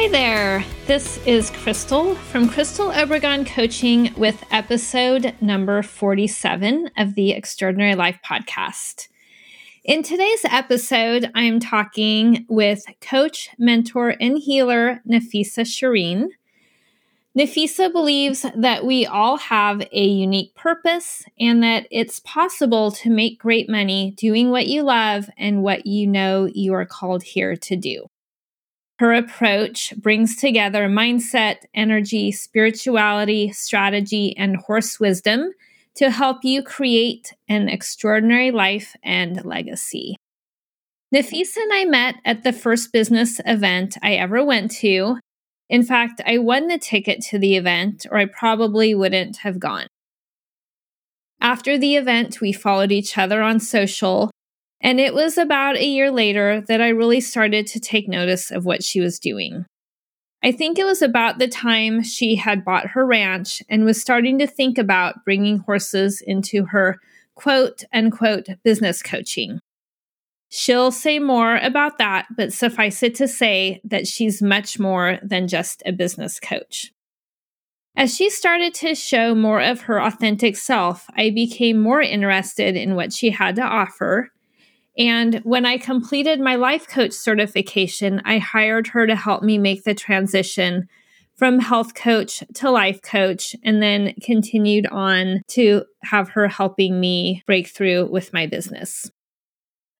Hi there. This is Crystal from Crystal Obregon Coaching with episode number 47 of the Extraordinary Life podcast. In today's episode, I'm talking with coach, mentor, and healer Nafissa Shireen. Nafissa believes that we all have a unique purpose and that it's possible to make great money doing what you love and what you know you are called here to do. Her approach brings together mindset, energy, spirituality, strategy, and horse wisdom to help you create an extraordinary life and legacy. Nafissa and I met at the first business event I ever went to. In fact, I won the ticket to the event, or I probably wouldn't have gone. After the event, we followed each other on social and it was about a year later that I really started to take notice of what she was doing. I think it was about the time she had bought her ranch and was starting to think about bringing horses into her quote unquote business coaching. She'll say more about that, but suffice it to say that she's much more than just a business coach. As she started to show more of her authentic self, I became more interested in what she had to offer and when I completed my life coach certification, I hired her to help me make the transition from health coach to life coach, and then continued on to have her helping me break through with my business.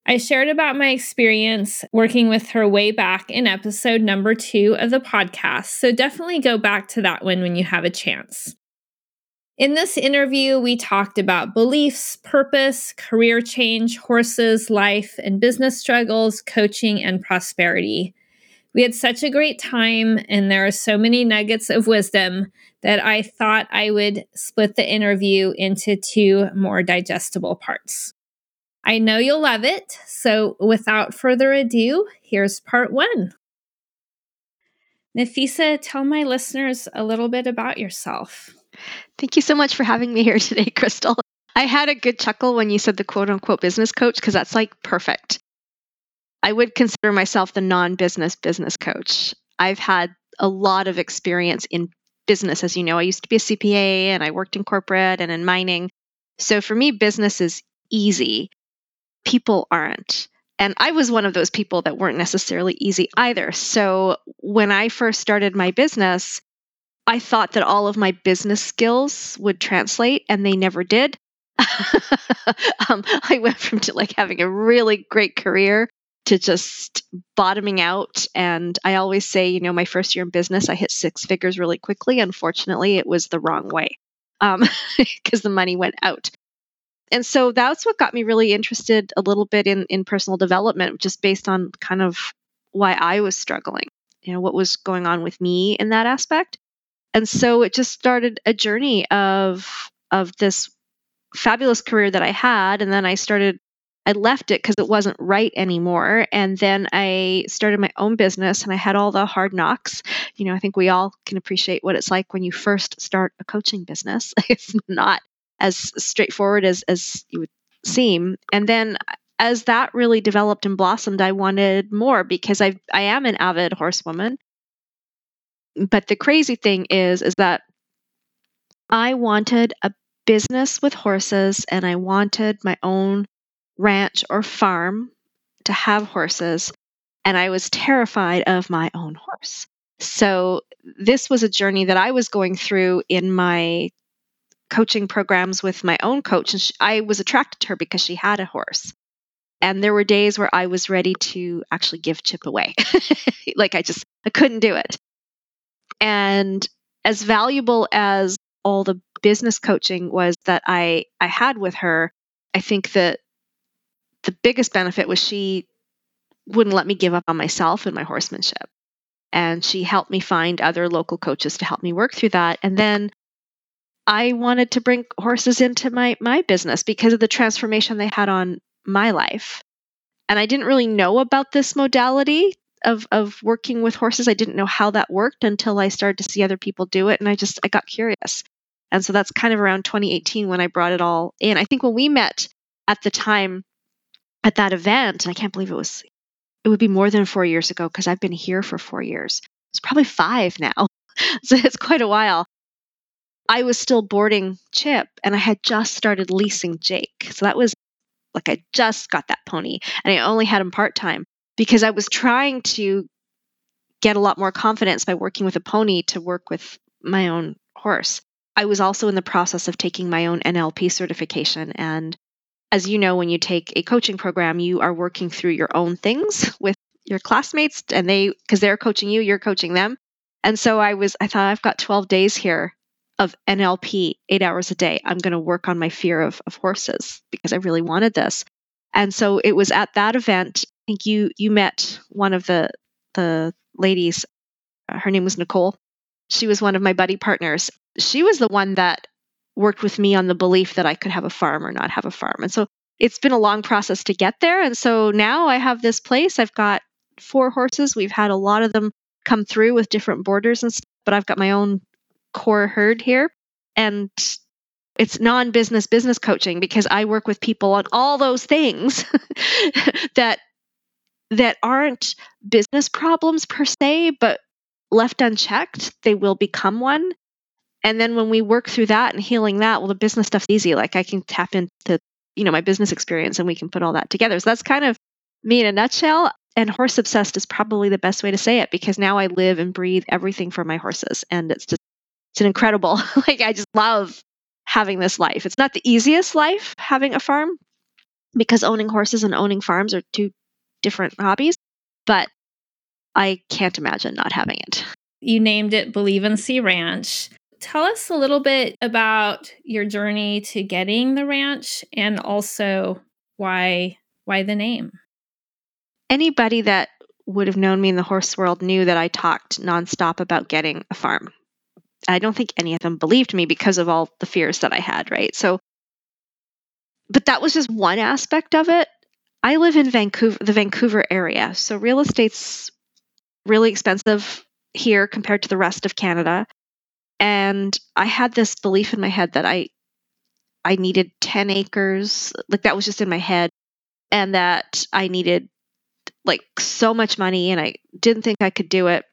I shared about my experience working with her way back in episode number two of the podcast, so definitely go back to that one when you have a chance. In this interview, we talked about beliefs, purpose, career change, horses, life, and business struggles, coaching, and prosperity. We had such a great time, and there are so many nuggets of wisdom that I thought I would split the interview into two more digestible parts. I know you'll love it, so without further ado, here's part one. Nafissa, tell my listeners a little bit about yourself. Thank you so much for having me here today, Crystal. I had a good chuckle when you said the quote unquote business coach because that's like perfect. I would consider myself the non business business coach. I've had a lot of experience in business. As you know, I used to be a CPA and I worked in corporate and in mining. So for me, business is easy. People aren't. And I was one of those people that weren't necessarily easy either. So when I first started my business, I thought that all of my business skills would translate, and they never did. um, I went from to like having a really great career to just bottoming out. And I always say, you know, my first year in business, I hit six figures really quickly. Unfortunately, it was the wrong way because um, the money went out. And so that's what got me really interested a little bit in, in personal development, just based on kind of why I was struggling, you know, what was going on with me in that aspect and so it just started a journey of of this fabulous career that I had and then I started I left it because it wasn't right anymore. And then I started my own business and I had all the hard knocks. You know, I think we all can appreciate what it's like when you first start a coaching business. it's not as straightforward as, as you would seem. And then as that really developed and blossomed, I wanted more because I I am an avid horsewoman but the crazy thing is is that I wanted a business with horses and I wanted my own ranch or farm to have horses and I was terrified of my own horse. So this was a journey that I was going through in my coaching programs with my own coach and she, I was attracted to her because she had a horse. And there were days where I was ready to actually give Chip away. like I just I couldn't do it. And as valuable as all the business coaching was that I, I had with her, I think that the biggest benefit was she wouldn't let me give up on myself and my horsemanship. And she helped me find other local coaches to help me work through that. And then I wanted to bring horses into my my business because of the transformation they had on my life. And I didn't really know about this modality of of working with horses. I didn't know how that worked until I started to see other people do it and I just I got curious. And so that's kind of around 2018 when I brought it all in. I think when we met at the time at that event, and I can't believe it was it would be more than 4 years ago because I've been here for 4 years. It's probably 5 now. so it's quite a while. I was still boarding Chip and I had just started leasing Jake. So that was like I just got that pony and I only had him part time because I was trying to get a lot more confidence by working with a pony to work with my own horse. I was also in the process of taking my own NLP certification. And as you know, when you take a coaching program, you are working through your own things with your classmates and they, because they're coaching you, you're coaching them. And so I was, I thought I've got 12 days here of NLP eight hours a day. I'm going to work on my fear of, of horses because I really wanted this. And so it was at that event. I think you you met one of the the ladies. Her name was Nicole. She was one of my buddy partners. She was the one that worked with me on the belief that I could have a farm or not have a farm. And so it's been a long process to get there. And so now I have this place. I've got four horses. We've had a lot of them come through with different boarders and stuff, but I've got my own core herd here. And it's non-business business coaching because I work with people on all those things that that aren't business problems per se, but left unchecked, they will become one. And then when we work through that and healing that, well, the business stuff's easy. Like I can tap into, you know, my business experience and we can put all that together. So that's kind of me in a nutshell. And horse obsessed is probably the best way to say it because now I live and breathe everything for my horses. And it's just it's an incredible like i just love having this life. It's not the easiest life having a farm because owning horses and owning farms are two different hobbies but i can't imagine not having it. You named it believe and see ranch. Tell us a little bit about your journey to getting the ranch and also why why the name. Anybody that would have known me in the horse world knew that i talked nonstop about getting a farm I don't think any of them believed me because of all the fears that I had, right? So, but that was just one aspect of it. I live in Vancouver, the Vancouver area. So real estate's really expensive here compared to the rest of Canada. And I had this belief in my head that I I needed 10 acres, like that was just in my head, and that I needed like so much money and I didn't think I could do it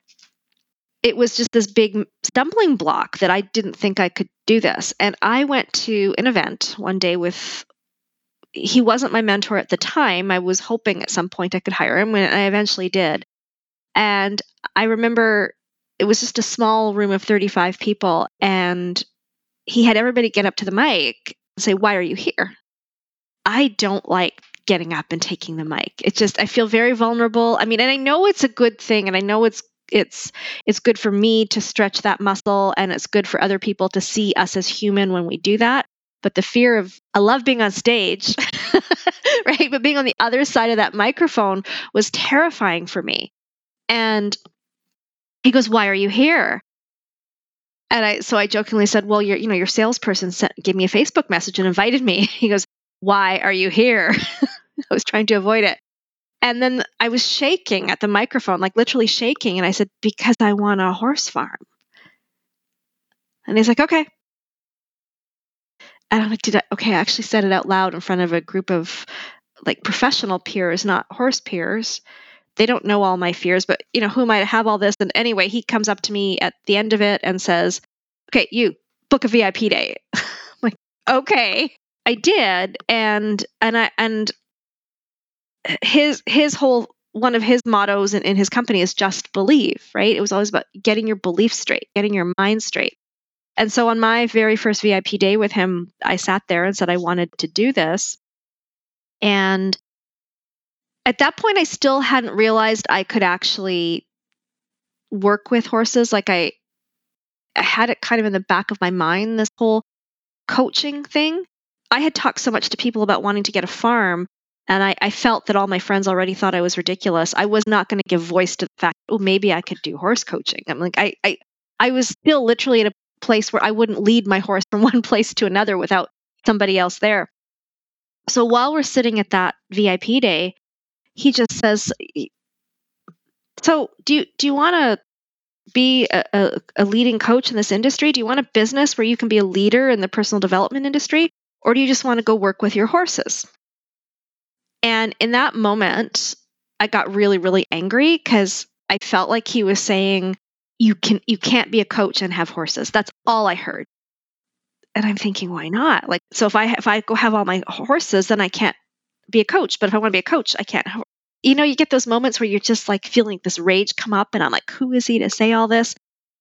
it was just this big stumbling block that I didn't think I could do this. And I went to an event one day with he wasn't my mentor at the time. I was hoping at some point I could hire him, and I eventually did. And I remember it was just a small room of 35 people, and he had everybody get up to the mic and say, Why are you here? I don't like getting up and taking the mic. It's just, I feel very vulnerable. I mean, and I know it's a good thing, and I know it's it's it's good for me to stretch that muscle and it's good for other people to see us as human when we do that. But the fear of i love being on stage right? But being on the other side of that microphone was terrifying for me. And he goes why are you here? And i so i jokingly said well your you know your salesperson sent gave me a facebook message and invited me. He goes why are you here? I was trying to avoid it and then I was shaking at the microphone, like literally shaking. And I said, Because I want a horse farm. And he's like, Okay. And I'm like, Did I? Okay, I actually said it out loud in front of a group of like professional peers, not horse peers. They don't know all my fears, but you know, who am I to have all this? And anyway, he comes up to me at the end of it and says, Okay, you book a VIP day. I'm like, okay. I did. And and I and his his whole one of his mottos in, in his company is just believe, right? It was always about getting your belief straight, getting your mind straight. And so on my very first VIP day with him, I sat there and said I wanted to do this. And at that point, I still hadn't realized I could actually work with horses. Like I, I had it kind of in the back of my mind, this whole coaching thing. I had talked so much to people about wanting to get a farm And I, I felt that all my friends already thought I was ridiculous. I was not going to give voice to the fact, oh, maybe I could do horse coaching. I'm like, I, I, I was still literally in a place where I wouldn't lead my horse from one place to another without somebody else there. So while we're sitting at that VIP day, he just says, "So do you do you want to be a, a, a, leading coach in this industry? Do you want a business where you can be a leader in the personal development industry, or do you just want to go work with your horses?" And in that moment, I got really really angry because I felt like he was saying, "You can you can't be a coach and have horses." That's all I heard and I'm thinking, why not? Like, so if I if I go have all my horses, then I can't be a coach. But if I want to be a coach, I can't. You know, you get those moments where you're just like feeling this rage come up, and I'm like, who is he to say all this?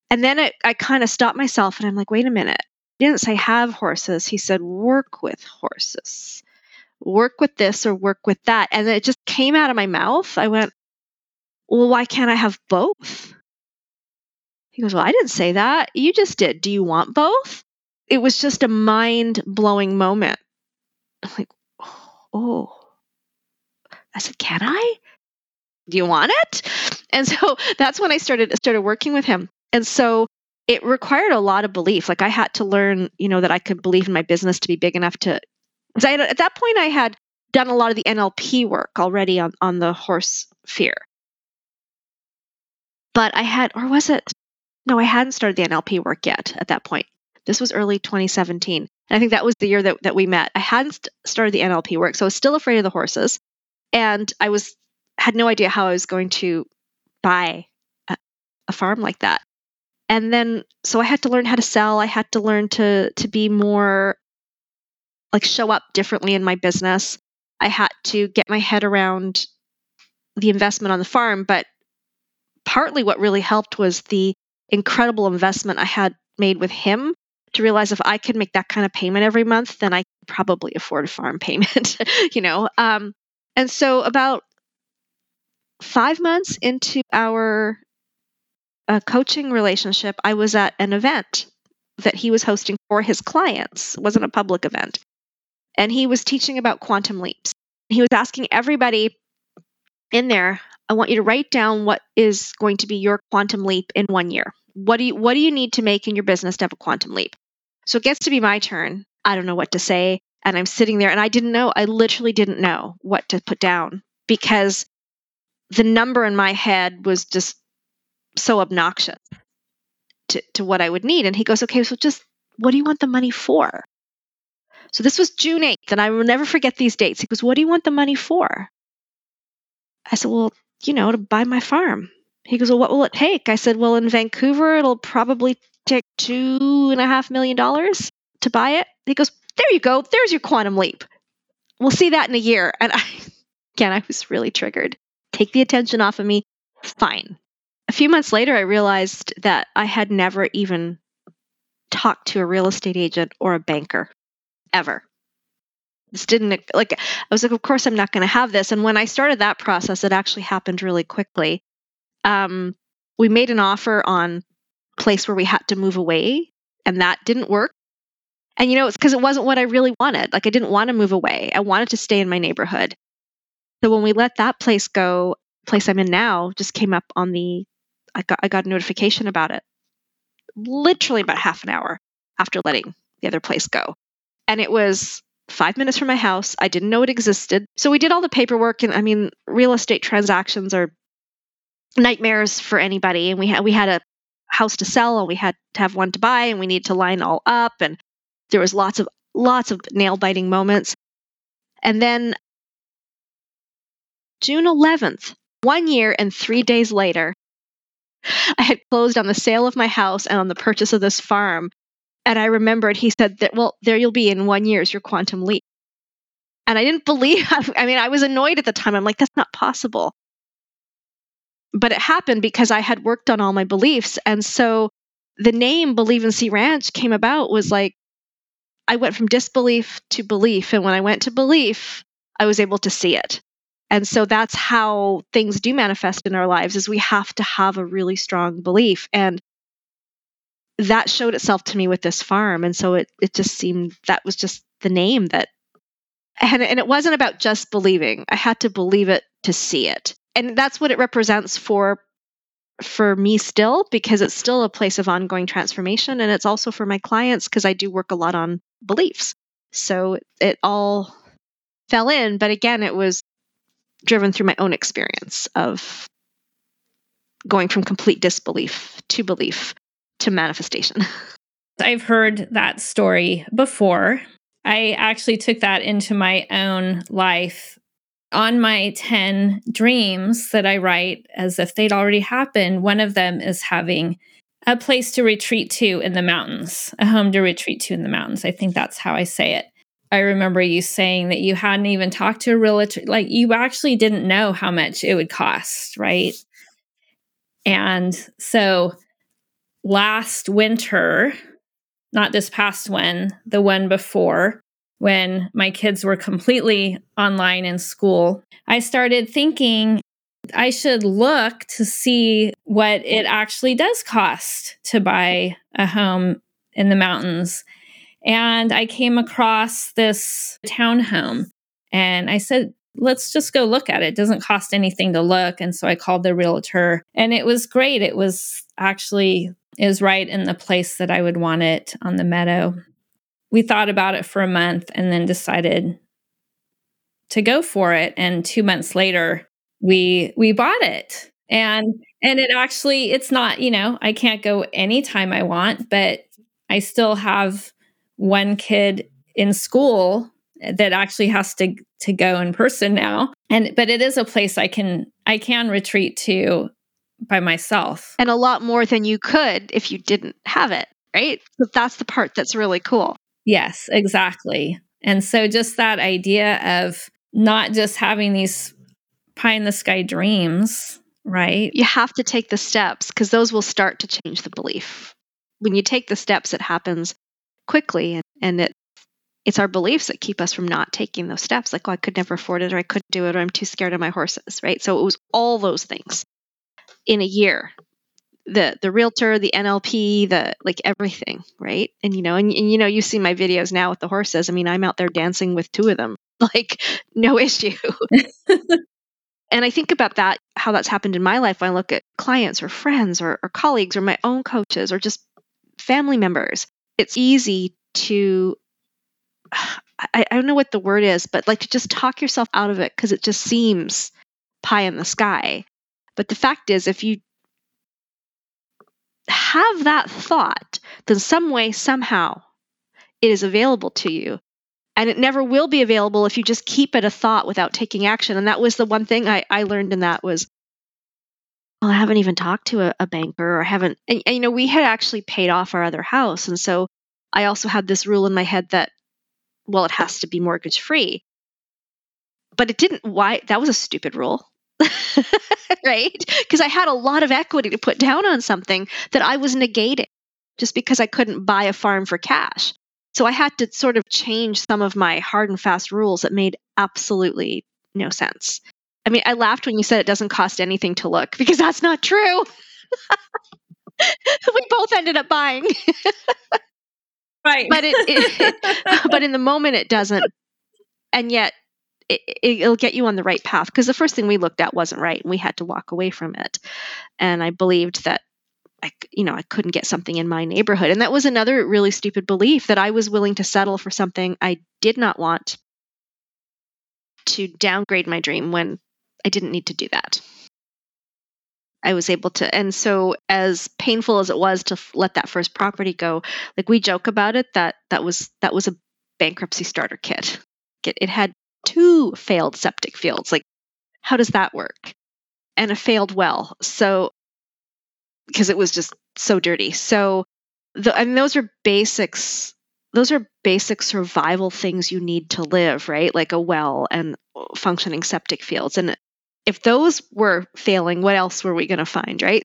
And then it, I kind of stop myself, and I'm like, wait a minute. He didn't say have horses. He said work with horses. Work with this or work with that. And it just came out of my mouth. I went, well, why can't I have both? He goes, well, I didn't say that. You just did. Do you want both? it was just a mind blowing moment. I'm like, oh. I said, can I? Do you want it? And so that's when I started started working with him. And so it required a lot of belief. Like I had to learn, you know, that I could believe in my business to be big enough to. Because I at that point I had done a lot of the NLP work already on on the horse fear. But I had, or was it? No, I hadn't started the NLP work yet at that point. This was early 2017. And I think that was the year that, that we met. I hadn't st- started the NLP work, so I was still afraid of the horses. And I was had no idea how I was going to buy a, a farm like that. And then so I had to learn how to sell. I had to learn to to be more like show up differently in my business. I had to get my head around the investment on the farm, but partly what really helped was the incredible investment I had made with him to realize if I could make that kind of payment every month, then I could probably afford a farm payment, you know. Um, and so about five months into our uh, coaching relationship, I was at an event that he was hosting for his clients. It wasn't a public event. And he was teaching about quantum leaps. He was asking everybody in there, I want you to write down what is going to be your quantum leap in one year. What do you what do you need to make in your business to have a quantum leap? So it gets to be my turn. I don't know what to say. And I'm sitting there and I didn't know, I literally didn't know what to put down because the number in my head was just so obnoxious to, to what I would need. And he goes, okay, so just what do you want the money for? So this was June 8th, and I will never forget these dates. He goes, What do you want the money for? I said, Well, you know, to buy my farm. He goes, Well, what will it take? I said, Well, in Vancouver, it'll probably take two and a half million dollars to buy it. He goes, There you go. There's your quantum leap. We'll see that in a year. And I, again, I was really triggered. Take the attention off of me. Fine. A few months later, I realized that I had never even talked to a real estate agent or a banker ever. This didn't like, I was like, of course, I'm not going to have this. And when I started that process, it actually happened really quickly. Um, we made an offer on place where we had to move away and that didn't work. And you know, it's because it wasn't what I really wanted. Like I didn't want to move away. I wanted to stay in my neighborhood. So when we let that place go, place I'm in now just came up on the I got I got a notification about it. Literally about half an hour after letting the other place go. And it was 5 minutes from my house. I didn't know it existed. So we did all the paperwork and I mean, real estate transactions are nightmares for anybody and we had we had a house to sell and we had to have one to buy and we needed to line all up and there was lots of lots of nail biting moments and then June 11th one year and 3 days later I had closed on the sale of my house and on the purchase of this farm and I remembered he said that well there you'll be in 1 year is your quantum leap and I didn't believe I mean I was annoyed at the time I'm like that's not possible but it happened because I had worked on all my beliefs. And so the name Believe and See Ranch came about was like I went from disbelief to belief. And when I went to belief, I was able to see it. And so that's how things do manifest in our lives is we have to have a really strong belief. And that showed itself to me with this farm. And so it it just seemed that was just the name that And, and it wasn't about just believing. I had to believe it to see it. And that's what it represents for for me still because it's still a place of ongoing transformation and it's also for my clients because I do work a lot on beliefs. So it all fell in, but again it was driven through my own experience of going from complete disbelief to belief to manifestation. I've heard that story before. I actually took that into my own life. On my 10 dreams that I write as if they'd already happened, one of them is having a place to retreat to in the mountains, a home to retreat to in the mountains. I think that's how I say it. I remember you saying that you hadn't even talked to a realtor, like you actually didn't know how much it would cost, right? And so last winter, not this past one, the one before, when my kids were completely online in school, I started thinking I should look to see what it actually does cost to buy a home in the mountains. And I came across this townhome and I said, let's just go look at it. It doesn't cost anything to look. And so I called the realtor and it was great. It was actually is right in the place that I would want it on the meadow. We thought about it for a month and then decided to go for it and 2 months later we we bought it. And and it actually it's not, you know, I can't go anytime I want, but I still have one kid in school that actually has to to go in person now and but it is a place i can i can retreat to by myself. And a lot more than you could if you didn't have it right? But that's the part that's really cool. Yes exactly. And so just that idea of not just having these pie in the sky dreams right? You have to take the steps because those will start to change the belief. When you take the steps it happens quickly and, and it it's our beliefs that keep us from not taking those steps. Like oh i could never afford it or i couldn't do it or i'm too scared of my horses right? So it was all those things in a year. The the realtor the nlp the like everything right? And you know and, and you know you see my videos now with the horses. I mean i'm out there dancing with two of them. Like no issue. And i think about that how that's happened in my life. When i look at clients or friends or, or colleagues or my own coaches or just family members. It's easy to I, I don't know what the word is, but like to just talk yourself out of it because it just seems pie in the sky. But the fact is, if you have that thought, then some way, somehow, it is available to you. And it never will be available if you just keep it a thought without taking action. And that was the one thing I, I learned in that was, well, I haven't even talked to a, a banker or haven't, and, and, you know, we had actually paid off our other house. And so I also had this rule in my head that well, it has to be mortgage free. But it didn't. Why? That was a stupid rule. right? Because I had a lot of equity to put down on something that I was negating just because I couldn't buy a farm for cash. So I had to sort of change some of my hard and fast rules that made absolutely no sense. I mean, I laughed when you said it doesn't cost anything to look because that's not true. we both ended up buying. right but it, it but in the moment it doesn't and yet it, it'll get you on the right path because the first thing we looked at wasn't right and we had to walk away from it and i believed that I, you know, I couldn't get something in my neighborhood. And that was another really stupid belief that I was willing to settle for something I did not want to downgrade my dream when I didn't need to do that. I was able to. And so, as painful as it was to f- let that first property go, like we joke about it, that that was that was a bankruptcy starter kit. It, it had two failed septic fields. Like, how does that work? And a failed well. So, because it was just so dirty. So, the, and those are basics. Those are basic survival things you need to live, right? Like a well and functioning septic fields. And if those were failing, what else were we going to find, right?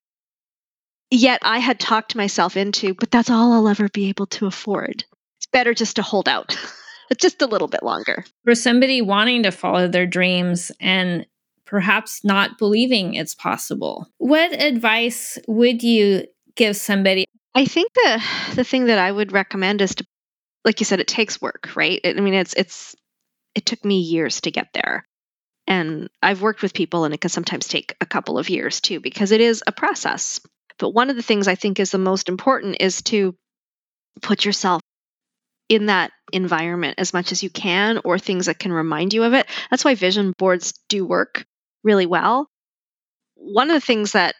Yet I had talked myself into, but that's all I'll ever be able to afford. It's better just to hold out just a little bit longer. For somebody wanting to follow their dreams and perhaps not believing it's possible, what advice would you give somebody? I think the the thing that I would recommend is to like you said it takes work, right? I mean it's it's it took me years to get there. And I've worked with people, and it can sometimes take a couple of years too, because it is a process. But one of the things I think is the most important is to put yourself in that environment as much as you can, or things that can remind you of it. That's why vision boards do work really well. One of the things that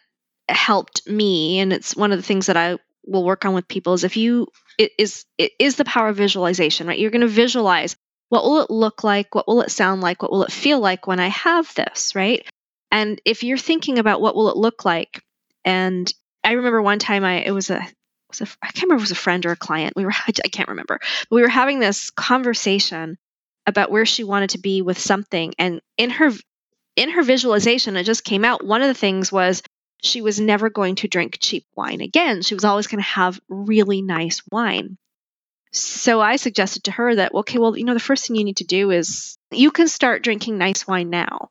helped me, and it's one of the things that I will work on with people, is if you it is it is the power of visualization, right? You're going to visualize what will it look like, what will it sound like, what will it feel like when I have this, right? And if you're thinking about what will it look like, and I remember one time I it was a was a I can't remember it was a friend or a client. We were I can't remember, but we were having this conversation about where she wanted to be with something, and in her in her visualization, it just came out. One of the things was she was never going to drink cheap wine again. She was always going to have really nice wine. So I suggested to her that, okay, well, you know, the first thing you need to do is you can start drinking nice wine now.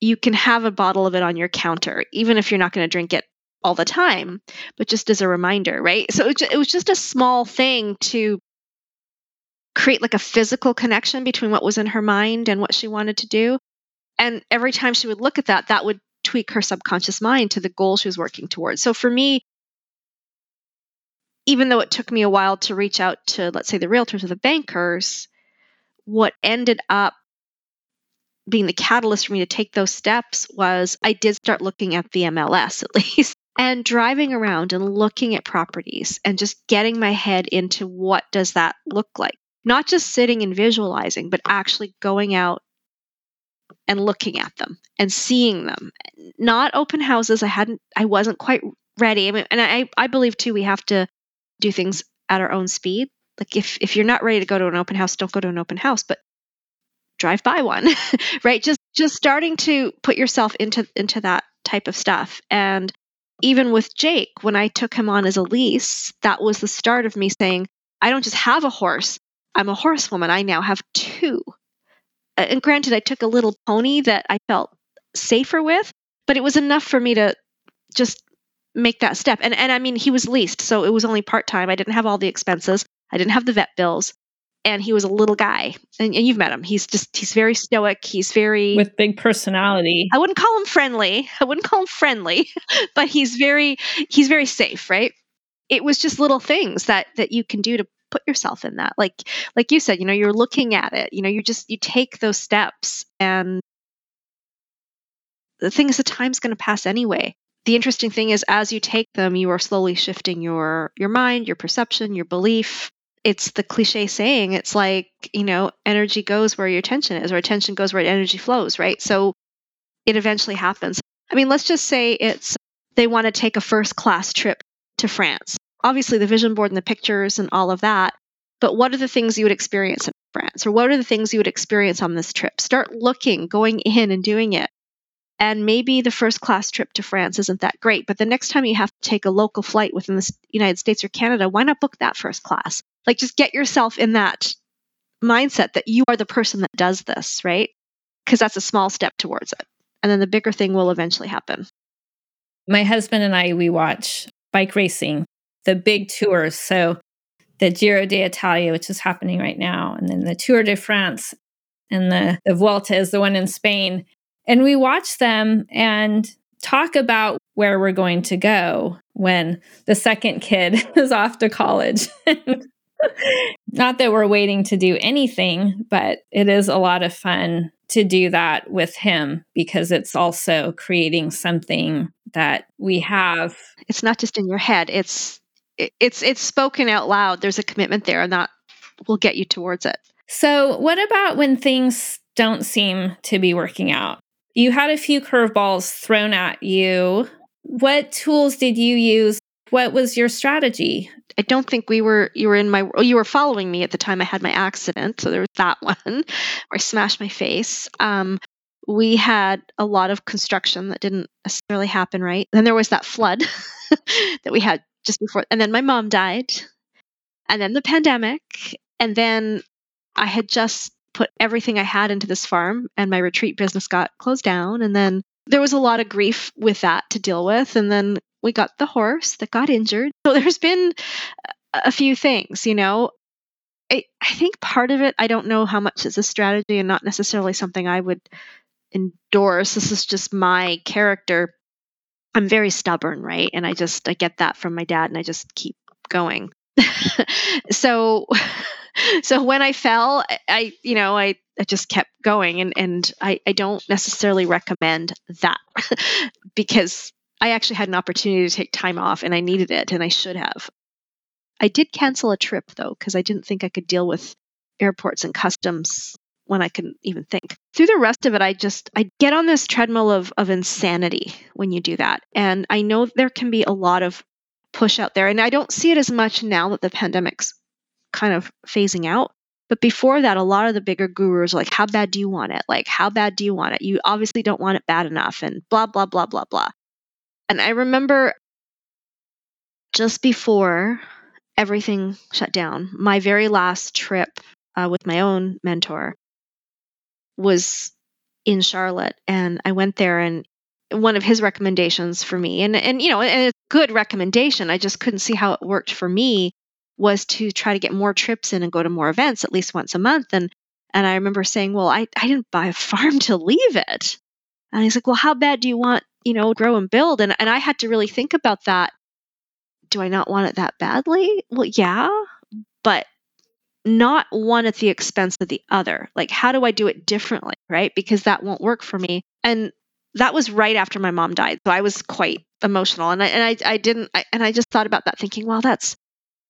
You can have a bottle of it on your counter, even if you're not going to drink it all the time, but just as a reminder, right? So it was just a small thing to create like a physical connection between what was in her mind and what she wanted to do. And every time she would look at that, that would tweak her subconscious mind to the goal she was working towards. So for me, even though it took me a while to reach out to, let's say, the realtors or the bankers, what ended up being the catalyst for me to take those steps was I did start looking at the MLS at least and driving around and looking at properties and just getting my head into what does that look like not just sitting and visualizing but actually going out and looking at them and seeing them. Not open houses. I hadn't I wasn't quite ready. I mean, and I I believe too we have to do things at our own speed. Like if if you're not ready to go to an open house, don't go to an open house, but drive by one. right? Just just starting to put yourself into into that type of stuff. And even with Jake, when I took him on as a lease, that was the start of me saying, I don't just have a horse. I'm a horsewoman. I now have two and granted, I took a little pony that I felt safer with, but it was enough for me to just make that step. And and I mean, he was leased, so it was only part time. I didn't have all the expenses. I didn't have the vet bills, and he was a little guy. And, and you've met him. He's just he's very stoic. He's very with big personality. I wouldn't call him friendly. I wouldn't call him friendly, but he's very he's very safe, right? It was just little things that that you can do to put yourself in that like like you said you know you're looking at it you know you just you take those steps and the thing is the time's going to pass anyway the interesting thing is as you take them you are slowly shifting your your mind your perception your belief it's the cliche saying it's like you know energy goes where your attention is or attention goes where energy flows right so it eventually happens i mean let's just say it's they want to take a first class trip to france obviously the vision board and the pictures and all of that. But what are the things you would experience in France? Or what are the things you would experience on this trip? Start looking, going in and doing it. And maybe the first class trip to France isn't that great, but the next time you have to take a local flight within the United States or Canada, why not book that first class? Like just get yourself in that mindset that you are the person that does this, right? Because that's a small step towards it. And then the bigger thing will eventually happen. My husband and I, we watch bike racing the big tours. So the Giro d'Italia, which is happening right now, and then the Tour de France and the, the Vuelta is the one in Spain. And we watch them and talk about where we're going to go when the second kid is off to college. Not that we're waiting to do anything, but it is a lot of fun to do that with him because it's also creating something that we have. It's not just in your head, it's it's it's spoken out loud. There's a commitment there, and that will get you towards it. So, what about when things don't seem to be working out? You had a few curveballs thrown at you. What tools did you use? What was your strategy? I don't think we were you were in my you were following me at the time I had my accident. So there was that one where I smashed my face. Um, we had a lot of construction that didn't necessarily happen right. Then there was that flood that we had just before and then my mom died and then the pandemic and then i had just put everything i had into this farm and my retreat business got closed down and then there was a lot of grief with that to deal with and then we got the horse that got injured so there's been a few things you know I, I think part of it, I don't know how much is a strategy and not necessarily something I would endorse. This is just my character. I'm very stubborn, right? And I just, I get that from my dad and I just keep going. so, so when I fell, I, you know, I, I just kept going and, and I, I don't necessarily recommend that because I actually had an opportunity to take time off and I needed it and I should have. I did cancel a trip though, because I didn't think I could deal with airports and customs when I couldn't even think. Through the rest of it, I just I get on this treadmill of of insanity when you do that. And I know there can be a lot of push out there. And I don't see it as much now that the pandemic's kind of phasing out. But before that, a lot of the bigger gurus are like, how bad do you want it? Like, how bad do you want it? You obviously don't want it bad enough, and blah, blah, blah, blah, blah. And I remember just before everything shut down. My very last trip uh, with my own mentor was in Charlotte, and I went there and one of his recommendations for me and and you know and it's a good recommendation i just couldn't see how it worked for me was to try to get more trips in and go to more events at least once a month and and i remember saying well i, I didn't buy a farm to leave it and he's like well how bad do you want you know grow and build and, and i had to really think about that do I not want it that badly? Well, yeah, but not one at the expense of the other. Like, how do I do it differently? Right. Because that won't work for me. And that was right after my mom died. So I was quite emotional. And I, and I, I didn't, I, and I just thought about that thinking, well, that's,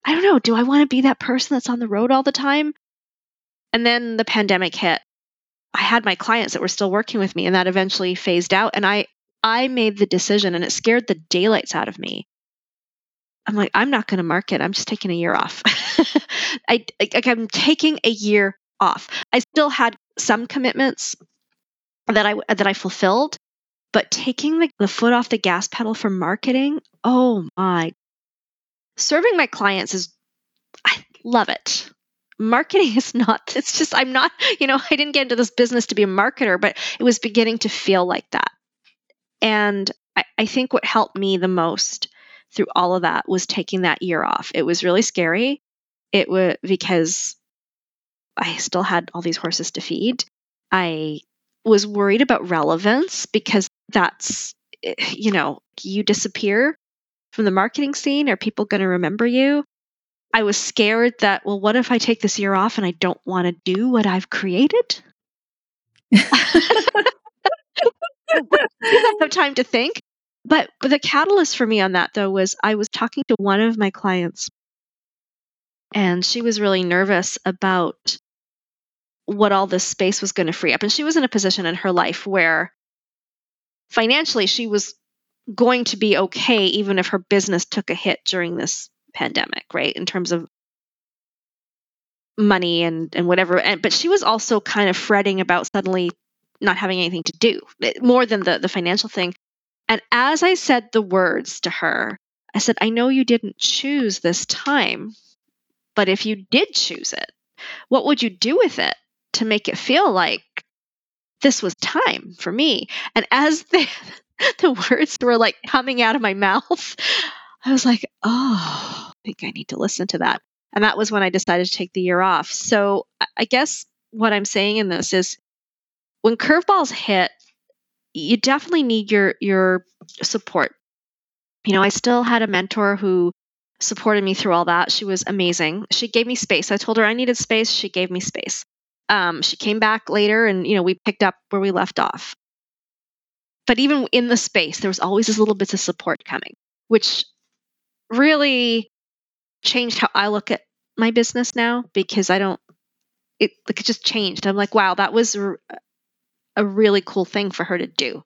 I don't know, do I want to be that person that's on the road all the time? And then the pandemic hit. I had my clients that were still working with me and that eventually phased out. And I, I made the decision and it scared the daylights out of me I'm like, I'm not going to market. I'm just taking a year off. I, like I'm taking a year off. I still had some commitments that I that I fulfilled, but taking the, the foot off the gas pedal for marketing, oh my. Serving my clients is I love it. Marketing is not, it's just, I'm not, you know, I didn't get into this business to be a marketer, but it was beginning to feel like that. And I, I think what helped me the most through all of that was taking that year off. It was really scary. It was because I still had all these horses to feed. I was worried about relevance because that's, eh, you know, you disappear from the marketing scene. Are people going to remember you? I was scared that, well, what if I take this year off and I don't want to do what I've created? have time to think. But the catalyst for me on that though was I was talking to one of my clients and she was really nervous about what all this space was going to free up and she was in a position in her life where financially she was going to be okay even if her business took a hit during this pandemic right in terms of money and and whatever and but she was also kind of fretting about suddenly not having anything to do eh, more than the the financial thing and as I said the words to her, I said, I know you didn't choose this time, but if you did choose it, what would you do with it to make it feel like this was time for me? And as the, the words were like coming out of my mouth, I was like, oh, I think I need to listen to that. And that was when I decided to take the year off. So I guess what I'm saying in this is when curveballs hit, you definitely need your your support. You know, I still had a mentor who supported me through all that. She was amazing. She gave me space. I told her I needed space. She gave me space. Um, she came back later, and you know, we picked up where we left off. But even in the space, there was always this little bits of support coming, which really changed how I look at my business now because I don't. It like it just changed. I'm like, wow, that was a really cool thing for her to do.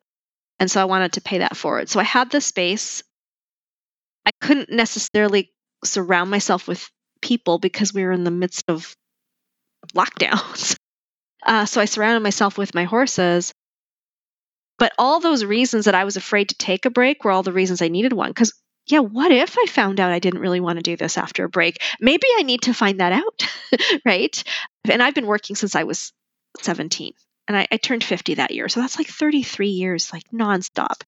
And so I wanted to pay that forward. So I had the space. I couldn't necessarily surround myself with people because we were in the midst of lockdowns. Uh, so I surrounded myself with my horses. But all those reasons that I was afraid to take a break were all the reasons I needed one. Because, yeah, what if I found out I didn't really want to do this after a break? Maybe I need to find that out, right? And I've been working since I was 17 and I, I turned 50 that year. So that's like 33 years, like nonstop.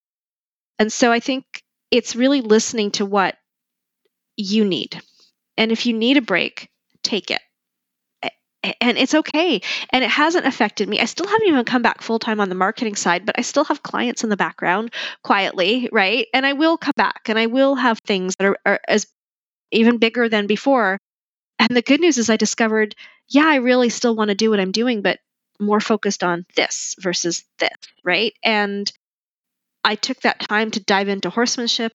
And so I think it's really listening to what you need. And if you need a break, take it. And it's okay. And it hasn't affected me. I still haven't even come back full time on the marketing side, but I still have clients in the background quietly, right? And I will come back and I will have things that are, are as even bigger than before. And the good news is I discovered, yeah, I really still want to do what I'm doing, but more focused on this versus this, right? And I took that time to dive into horsemanship.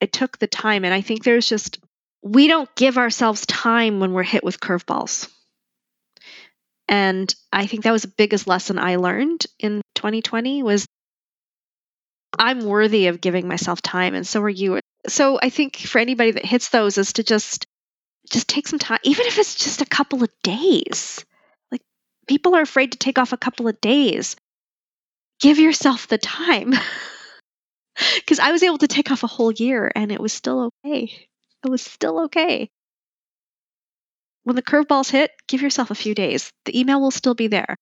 I took the time, and I think there's just, we don't give ourselves time when we're hit with curveballs. And I think that was the biggest lesson I learned in 2020 was I'm worthy of giving myself time and so are you. So I think for anybody that hits those is to just just take some time even if it's just a couple of days. Like people are afraid to take off a couple of days. Give yourself the time. Cuz I was able to take off a whole year and it was still okay. It was still okay when the curveballs hit, give yourself a few days. The email will still be there.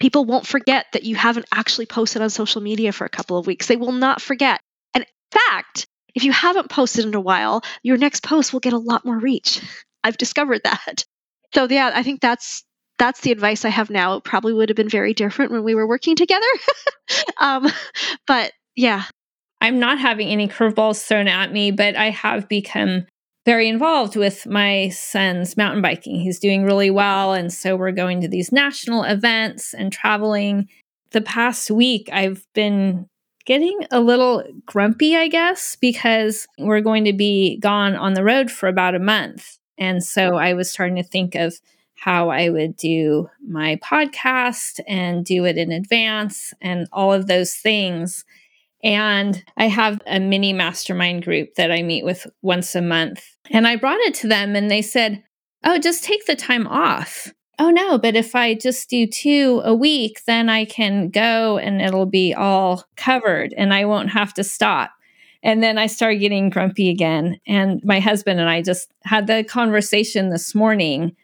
People won't forget that you haven't actually posted on social media for a couple of weeks. They will not forget. And in fact, if you haven't posted in a while, your next post will get a lot more reach. I've discovered that. So yeah, I think that's that's the advice I have now. It probably would have been very different when we were working together. um, but yeah. I'm not having any curveballs thrown at me, but I have become very involved with my son's mountain biking. He's doing really well. And so we're going to these national events and traveling. The past week, I've been getting a little grumpy, I guess, because we're going to be gone on the road for about a month. And so I was starting to think of how I would do my podcast and do it in advance and all of those things. And I have a mini mastermind group that I meet with once a month. And I brought it to them and they said, Oh, just take the time off. Oh, no, but if I just do two a week, then I can go and it'll be all covered and I won't have to stop. And then I started getting grumpy again. And my husband and I just had the conversation this morning.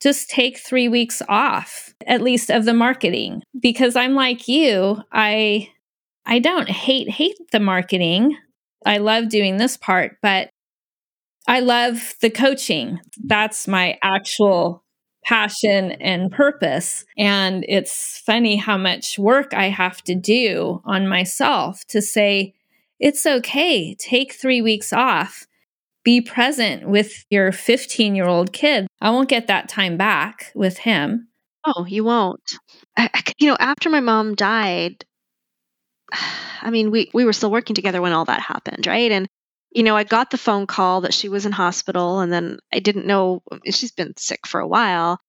Just take three weeks off, at least of the marketing, because I'm like you. I I don't hate hate the marketing. I love doing this part, but I love the coaching. That's my actual passion and purpose. And it's funny how much work I have to do on myself to say, it's okay, take three weeks off, be present with your 15 year old kid. I won't get that time back with him. Oh, you won't. I, you know, after my mom died, I mean, we, we were still working together when all that happened, right? And, you know, I got the phone call that she was in hospital, and then I didn't know she's been sick for a while.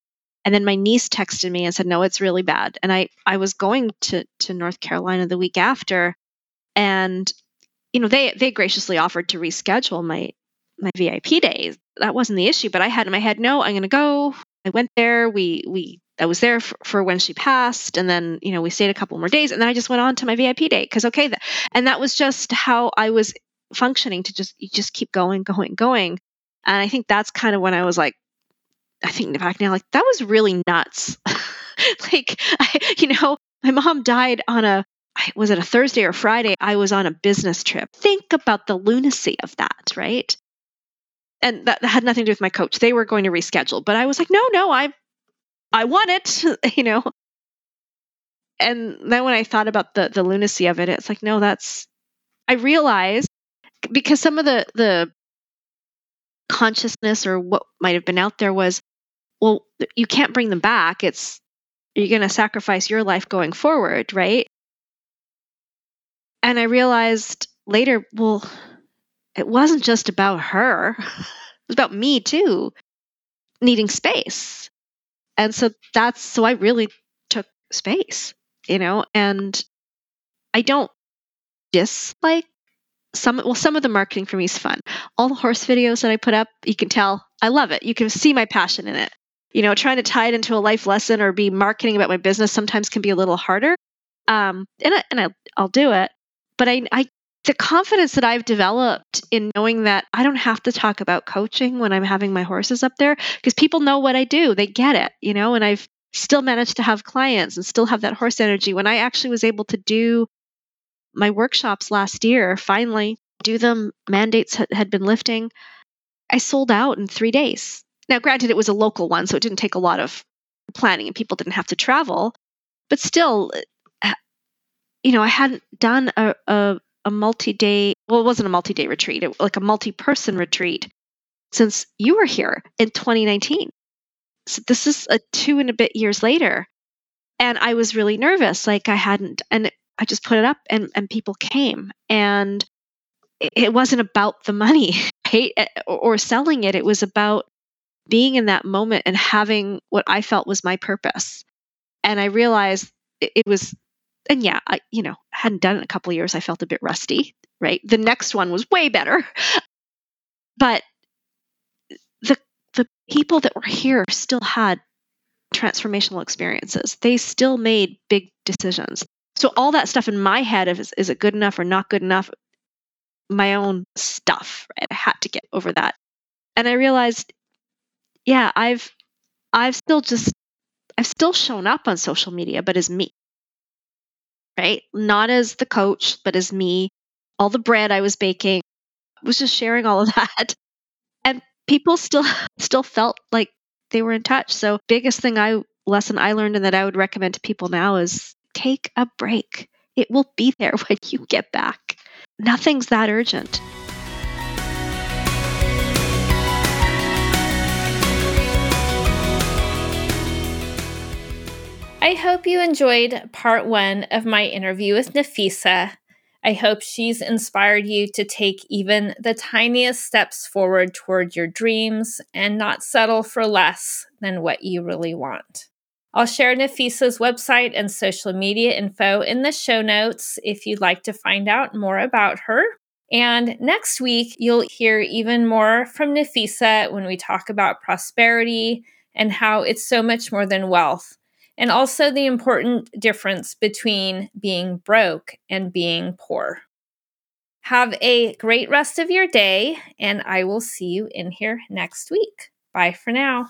And then my niece texted me and said, "No, it's really bad." And I I was going to to North Carolina the week after, and you know they they graciously offered to reschedule my my VIP days. That wasn't the issue, but I had in my head, "No, I'm going to go." I went there. We we I was there for, for, when she passed, and then you know we stayed a couple more days, and then I just went on to my VIP date because okay, that, and that was just how I was functioning to just you just keep going, going, going, and I think that's kind of when I was like, I think back now, like that was really nuts. like I, you know, my mom died on a was it a Thursday or Friday? I was on a business trip. Think about the lunacy of that, right? And that, that had nothing to do with my coach. They were going to reschedule, but I was like, no, no, I I want it, you know. And then when I thought about the the lunacy of it, it's like, no, that's I realized because some of the the consciousness or what might have been out there was, well, you can't bring them back. It's you're going to sacrifice your life going forward, right? And I realized later, well, it wasn't just about her. It was about me too, needing space and so that's so I really took space, you know, and I don't dislike some well some of the marketing for me is fun. All the horse videos that I put up, you can tell I love it. You can see my passion in it. You know, trying to tie it into a life lesson or be marketing about my business sometimes can be a little harder. Um, and I, and I, I'll do it, but I I the confidence that I've developed in knowing that I don't have to talk about coaching when I'm having my horses up there because people know what I do. They get it, you know, and I've still managed to have clients and still have that horse energy. When I actually was able to do my workshops last year, finally do them, mandates had, been lifting, I sold out in three days. Now, granted, it was a local one, so it didn't take a lot of planning and people didn't have to travel. But still, uh, you know, I hadn't done a, a, a multi day, well, it wasn't a multi day retreat, it, was like a multi person retreat since you were here in 2019. So this is a two and a bit years later. And I was really nervous. Like I hadn't, and I just put it up and, and people came. And it wasn't about the money right? Uh, or selling it. It was about being in that moment and having what I felt was my purpose. And I realized it was, and yeah, I, you know, hadn't done it in a couple years. I felt a bit rusty, right? The next one was way better. But the the people that were here still had transformational experiences. They still made big decisions. So all that stuff in my head of is, is it good enough or not good enough? My own stuff. Right? I had to get over that. And I realized yeah, I've I've still just I've still shown up on social media, but as me. Right? Not as the coach, but as me. All the bread I was baking I was just sharing all of that. And people still still felt like they were in touch. So biggest thing I lesson I learned and that I would recommend to people now is take a break. It will be there when you get back. Nothing's that urgent. I hope you enjoyed part one of my interview with Nafissa. I hope she's inspired you to take even the tiniest steps forward toward your dreams and not settle for less than what you really want. I'll share Nafissa's website and social media info in the show notes if you'd like to find out more about her. And next week, you'll hear even more from Nafissa when we talk about prosperity and how it's so much more than wealth and also the important difference between being broke and being poor. Have a great rest of your day, and I will see you in here next week. Bye for now.